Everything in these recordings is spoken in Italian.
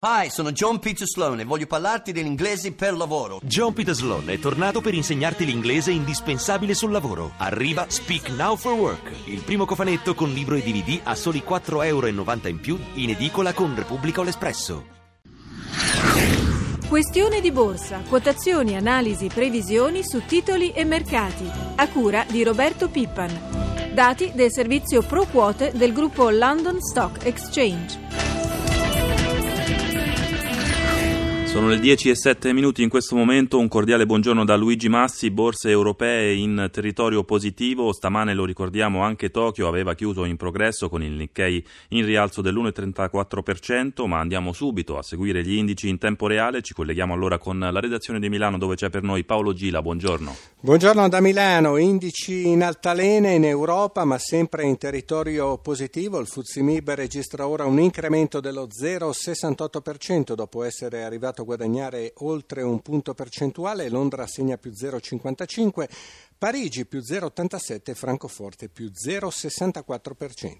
Hi, sono John Peter Sloan e voglio parlarti dell'inglese per lavoro. John Peter Sloan è tornato per insegnarti l'inglese indispensabile sul lavoro. Arriva Speak Now for Work, il primo cofanetto con libro e DVD a soli 4,90 euro in più in edicola con Repubblica o l'Espresso. Questione di borsa, quotazioni, analisi, previsioni su titoli e mercati. A cura di Roberto Pippan. Dati del servizio Pro Quote del gruppo London Stock Exchange. Sono le 10 e 7 minuti in questo momento, un cordiale buongiorno da Luigi Massi, borse europee in territorio positivo, stamane lo ricordiamo anche Tokyo aveva chiuso in progresso con il Nikkei in rialzo dell'1,34%, ma andiamo subito a seguire gli indici in tempo reale, ci colleghiamo allora con la redazione di Milano dove c'è per noi Paolo Gila, buongiorno. Buongiorno da Milano, indici in altalena in Europa ma sempre in territorio positivo, il Fuzimib registra ora un incremento dello 0,68% dopo essere arrivato guadagnare oltre un punto percentuale, Londra segna più 0,55, Parigi più 0,87 e Francoforte più 0,64%.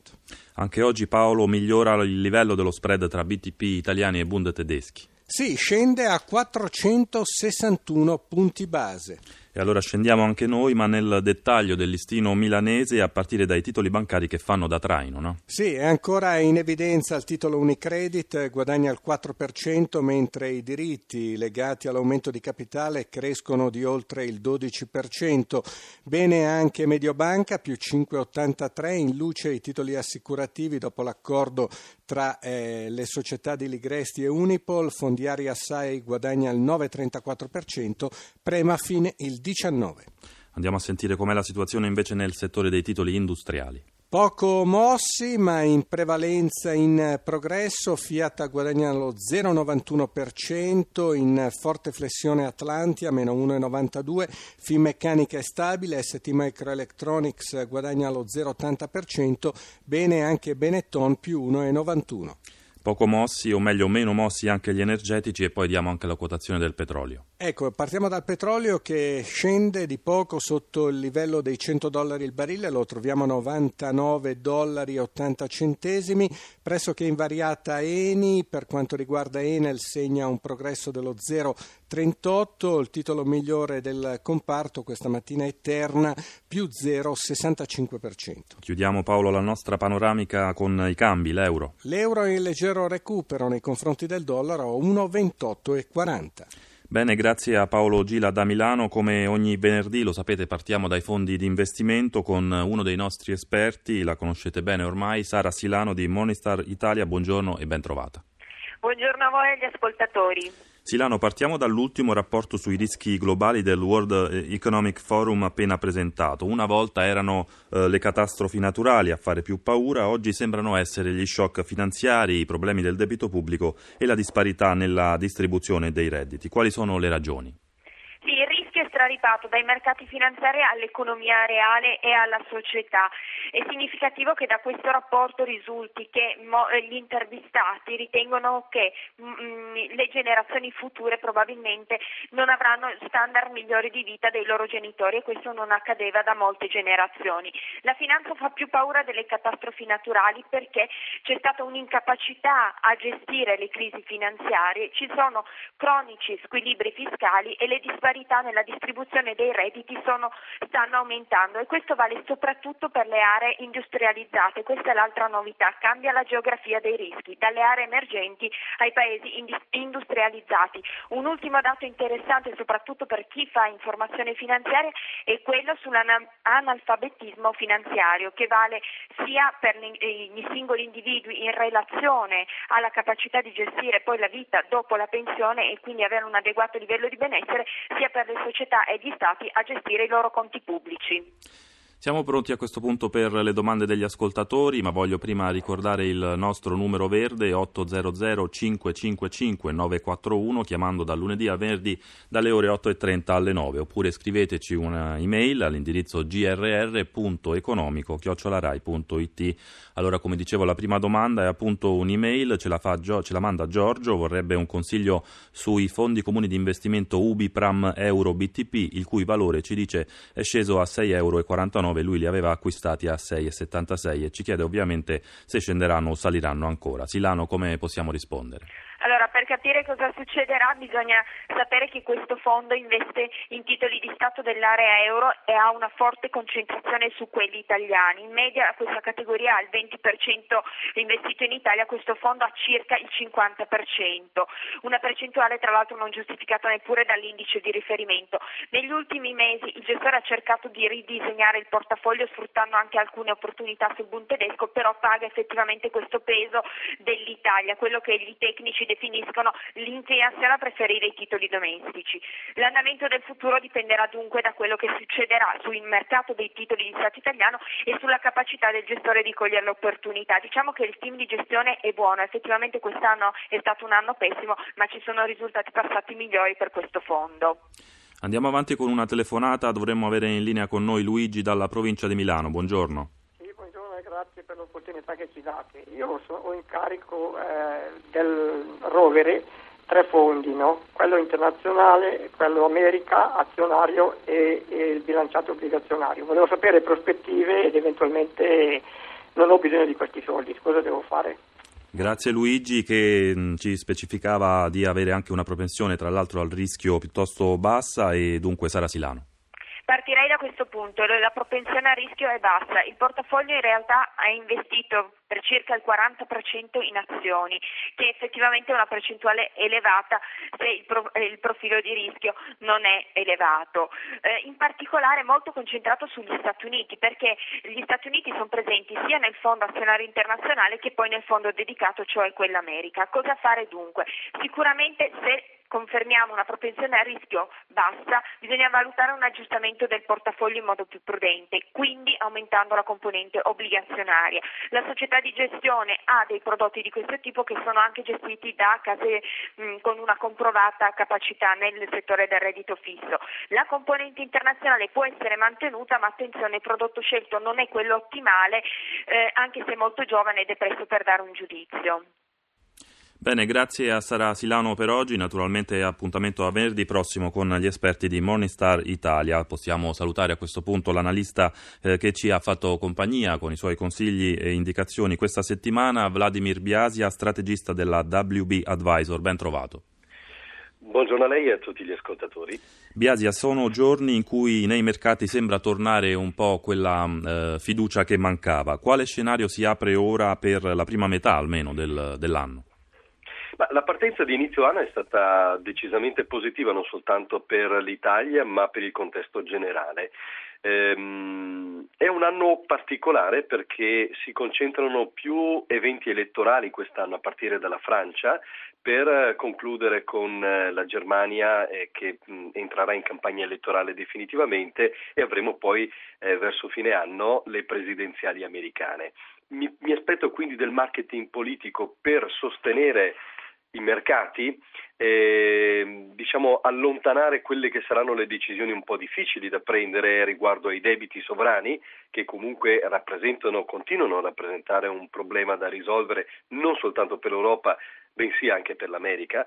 Anche oggi Paolo migliora il livello dello spread tra BTP italiani e Bund tedeschi. Sì, scende a 461 punti base. E allora scendiamo anche noi, ma nel dettaglio del listino milanese a partire dai titoli bancari che fanno da traino, no? Sì, è ancora in evidenza il titolo Unicredit, guadagna il 4%, mentre i diritti legati all'aumento di capitale crescono di oltre il 12%. Bene anche Mediobanca, più 5,83, in luce i titoli assicurativi dopo l'accordo tra eh, le società di Ligresti e Unipol, Fondiari Assai guadagna il 9,34%, prema fine il 19. Andiamo a sentire com'è la situazione invece nel settore dei titoli industriali. Poco mossi, ma in prevalenza in progresso. Fiat guadagna lo 0,91%, in forte flessione Atlantia, meno 1,92%, Finmeccanica è stabile, ST Microelectronics guadagna lo 0,80%, bene anche Benetton più 1,91%. Poco mossi, o meglio meno mossi anche gli energetici e poi diamo anche la quotazione del petrolio. Ecco, partiamo dal petrolio che scende di poco sotto il livello dei 100 dollari il barile, lo troviamo a 99 dollari 80 centesimi, pressoché invariata Eni, per quanto riguarda Enel segna un progresso dello 0,38, il titolo migliore del comparto questa mattina è Terna, più 0,65%. Chiudiamo Paolo la nostra panoramica con i cambi, l'euro. L'euro è in leggero recupero nei confronti del dollaro a 1,28,40. Bene, grazie a Paolo Gila da Milano. Come ogni venerdì, lo sapete, partiamo dai fondi di investimento con uno dei nostri esperti, la conoscete bene ormai, Sara Silano di Monistar Italia. Buongiorno e ben trovata. Buongiorno a voi e agli ascoltatori. Silano, partiamo dall'ultimo rapporto sui rischi globali del World Economic Forum appena presentato. Una volta erano eh, le catastrofi naturali a fare più paura, oggi sembrano essere gli shock finanziari, i problemi del debito pubblico e la disparità nella distribuzione dei redditi. Quali sono le ragioni? Straripato dai mercati finanziari all'economia reale e alla società. È significativo che da questo rapporto risulti che eh, gli intervistati ritengono che mm, mm, le generazioni future probabilmente non avranno standard migliori di vita dei loro genitori e questo non accadeva da molte generazioni. La finanza fa più paura delle catastrofi naturali perché c'è stata un'incapacità a gestire le crisi finanziarie, ci sono cronici squilibri fiscali e le disparità nella distribuzione distribuzione dei redditi sono, stanno aumentando e questo vale soprattutto per le aree industrializzate. Questa è l'altra novità, cambia la geografia dei rischi, dalle aree emergenti ai paesi industrializzati. Un ultimo dato interessante soprattutto per chi fa informazione finanziaria è quello sull'analfabetismo finanziario che vale sia per i singoli individui in relazione alla capacità di gestire poi la vita dopo la pensione e quindi avere un adeguato livello di benessere, sia per le società società e gli stati a gestire i loro conti pubblici. Siamo pronti a questo punto per le domande degli ascoltatori, ma voglio prima ricordare il nostro numero verde 800 555 941 chiamando dal lunedì al venerdì dalle ore 8.30 alle 9 oppure scriveteci un'email all'indirizzo grr.economico.it Allora come dicevo la prima domanda è appunto un'email, ce la, fa, ce la manda Giorgio, vorrebbe un consiglio sui fondi comuni di investimento UBI Pram Euro BTP il cui valore ci dice è sceso a 6,49 euro 2019 lui li aveva acquistati a 6,76 e ci chiede ovviamente se scenderanno o saliranno ancora. Silano, come possiamo rispondere? Allora, per capire cosa succederà bisogna sapere che questo fondo investe in titoli di Stato dell'area euro e ha una forte concentrazione su quelli italiani. In media questa categoria ha il 20% investito in Italia, questo fondo ha circa il 50%, una percentuale tra l'altro non giustificata neppure dall'indice di riferimento. Negli ultimi mesi il gestore ha cercato di ridisegnare il portafoglio sfruttando anche alcune opportunità sul Bund tedesco, però paga effettivamente questo peso dell'Italia, quello che gli tecnici definiscono l'inclinazione a preferire i titoli domestici. L'andamento del futuro dipenderà dunque da quello che succederà sul mercato dei titoli di Stato italiano e sulla capacità del gestore di cogliere l'opportunità. Diciamo che il team di gestione è buono, effettivamente quest'anno è stato un anno pessimo, ma ci sono risultati passati migliori per questo fondo. Andiamo avanti con una telefonata, dovremmo avere in linea con noi Luigi dalla provincia di Milano. Buongiorno. Sì, buongiorno e grazie per l'opportunità che ci date. Io ho in carico eh, del rovere tre fondi, no? quello internazionale, quello America, azionario e, e il bilanciato obbligazionario. Volevo sapere prospettive ed eventualmente non ho bisogno di questi soldi, cosa devo fare? Grazie Luigi che mh, ci specificava di avere anche una propensione tra l'altro al rischio piuttosto bassa e dunque Sara Silano. Partirei da questo punto, la propensione a rischio è bassa, il portafoglio in realtà ha investito per circa il 40% in azioni, che effettivamente è una percentuale elevata se il, eh, il profilo di rischio non è elevato. Eh, in particolare molto concentrato sugli Stati Uniti, perché gli Stati Uniti sono presenti sia nel fondo azionario internazionale che poi nel fondo dedicato, cioè quell'America. Cosa fare dunque? Sicuramente se confermiamo una propensione a rischio bassa, bisogna valutare un aggiustamento del portafoglio in modo più prudente, quindi aumentando la componente obbligazionaria. La società di gestione ha dei prodotti di questo tipo che sono anche gestiti da case mh, con una comprovata capacità nel settore del reddito fisso. La componente internazionale può essere mantenuta, ma attenzione, il prodotto scelto non è quello ottimale, eh, anche se molto giovane ed è presto per dare un giudizio. Bene, grazie a Sara Silano per oggi. Naturalmente appuntamento a venerdì prossimo con gli esperti di Morningstar Italia. Possiamo salutare a questo punto l'analista eh, che ci ha fatto compagnia con i suoi consigli e indicazioni questa settimana, Vladimir Biasia, strategista della WB Advisor. Ben trovato. Buongiorno a lei e a tutti gli ascoltatori. Biasia, sono giorni in cui nei mercati sembra tornare un po' quella eh, fiducia che mancava. Quale scenario si apre ora per la prima metà almeno del, dell'anno? Ma la partenza di inizio anno è stata decisamente positiva non soltanto per l'Italia ma per il contesto generale. Ehm, è un anno particolare perché si concentrano più eventi elettorali quest'anno a partire dalla Francia per concludere con eh, la Germania eh, che mh, entrerà in campagna elettorale definitivamente e avremo poi eh, verso fine anno le presidenziali americane. Mi, mi aspetto quindi del marketing politico per sostenere i mercati, eh, diciamo allontanare quelle che saranno le decisioni un po' difficili da prendere riguardo ai debiti sovrani che comunque rappresentano, continuano a rappresentare un problema da risolvere non soltanto per l'Europa bensì anche per l'America.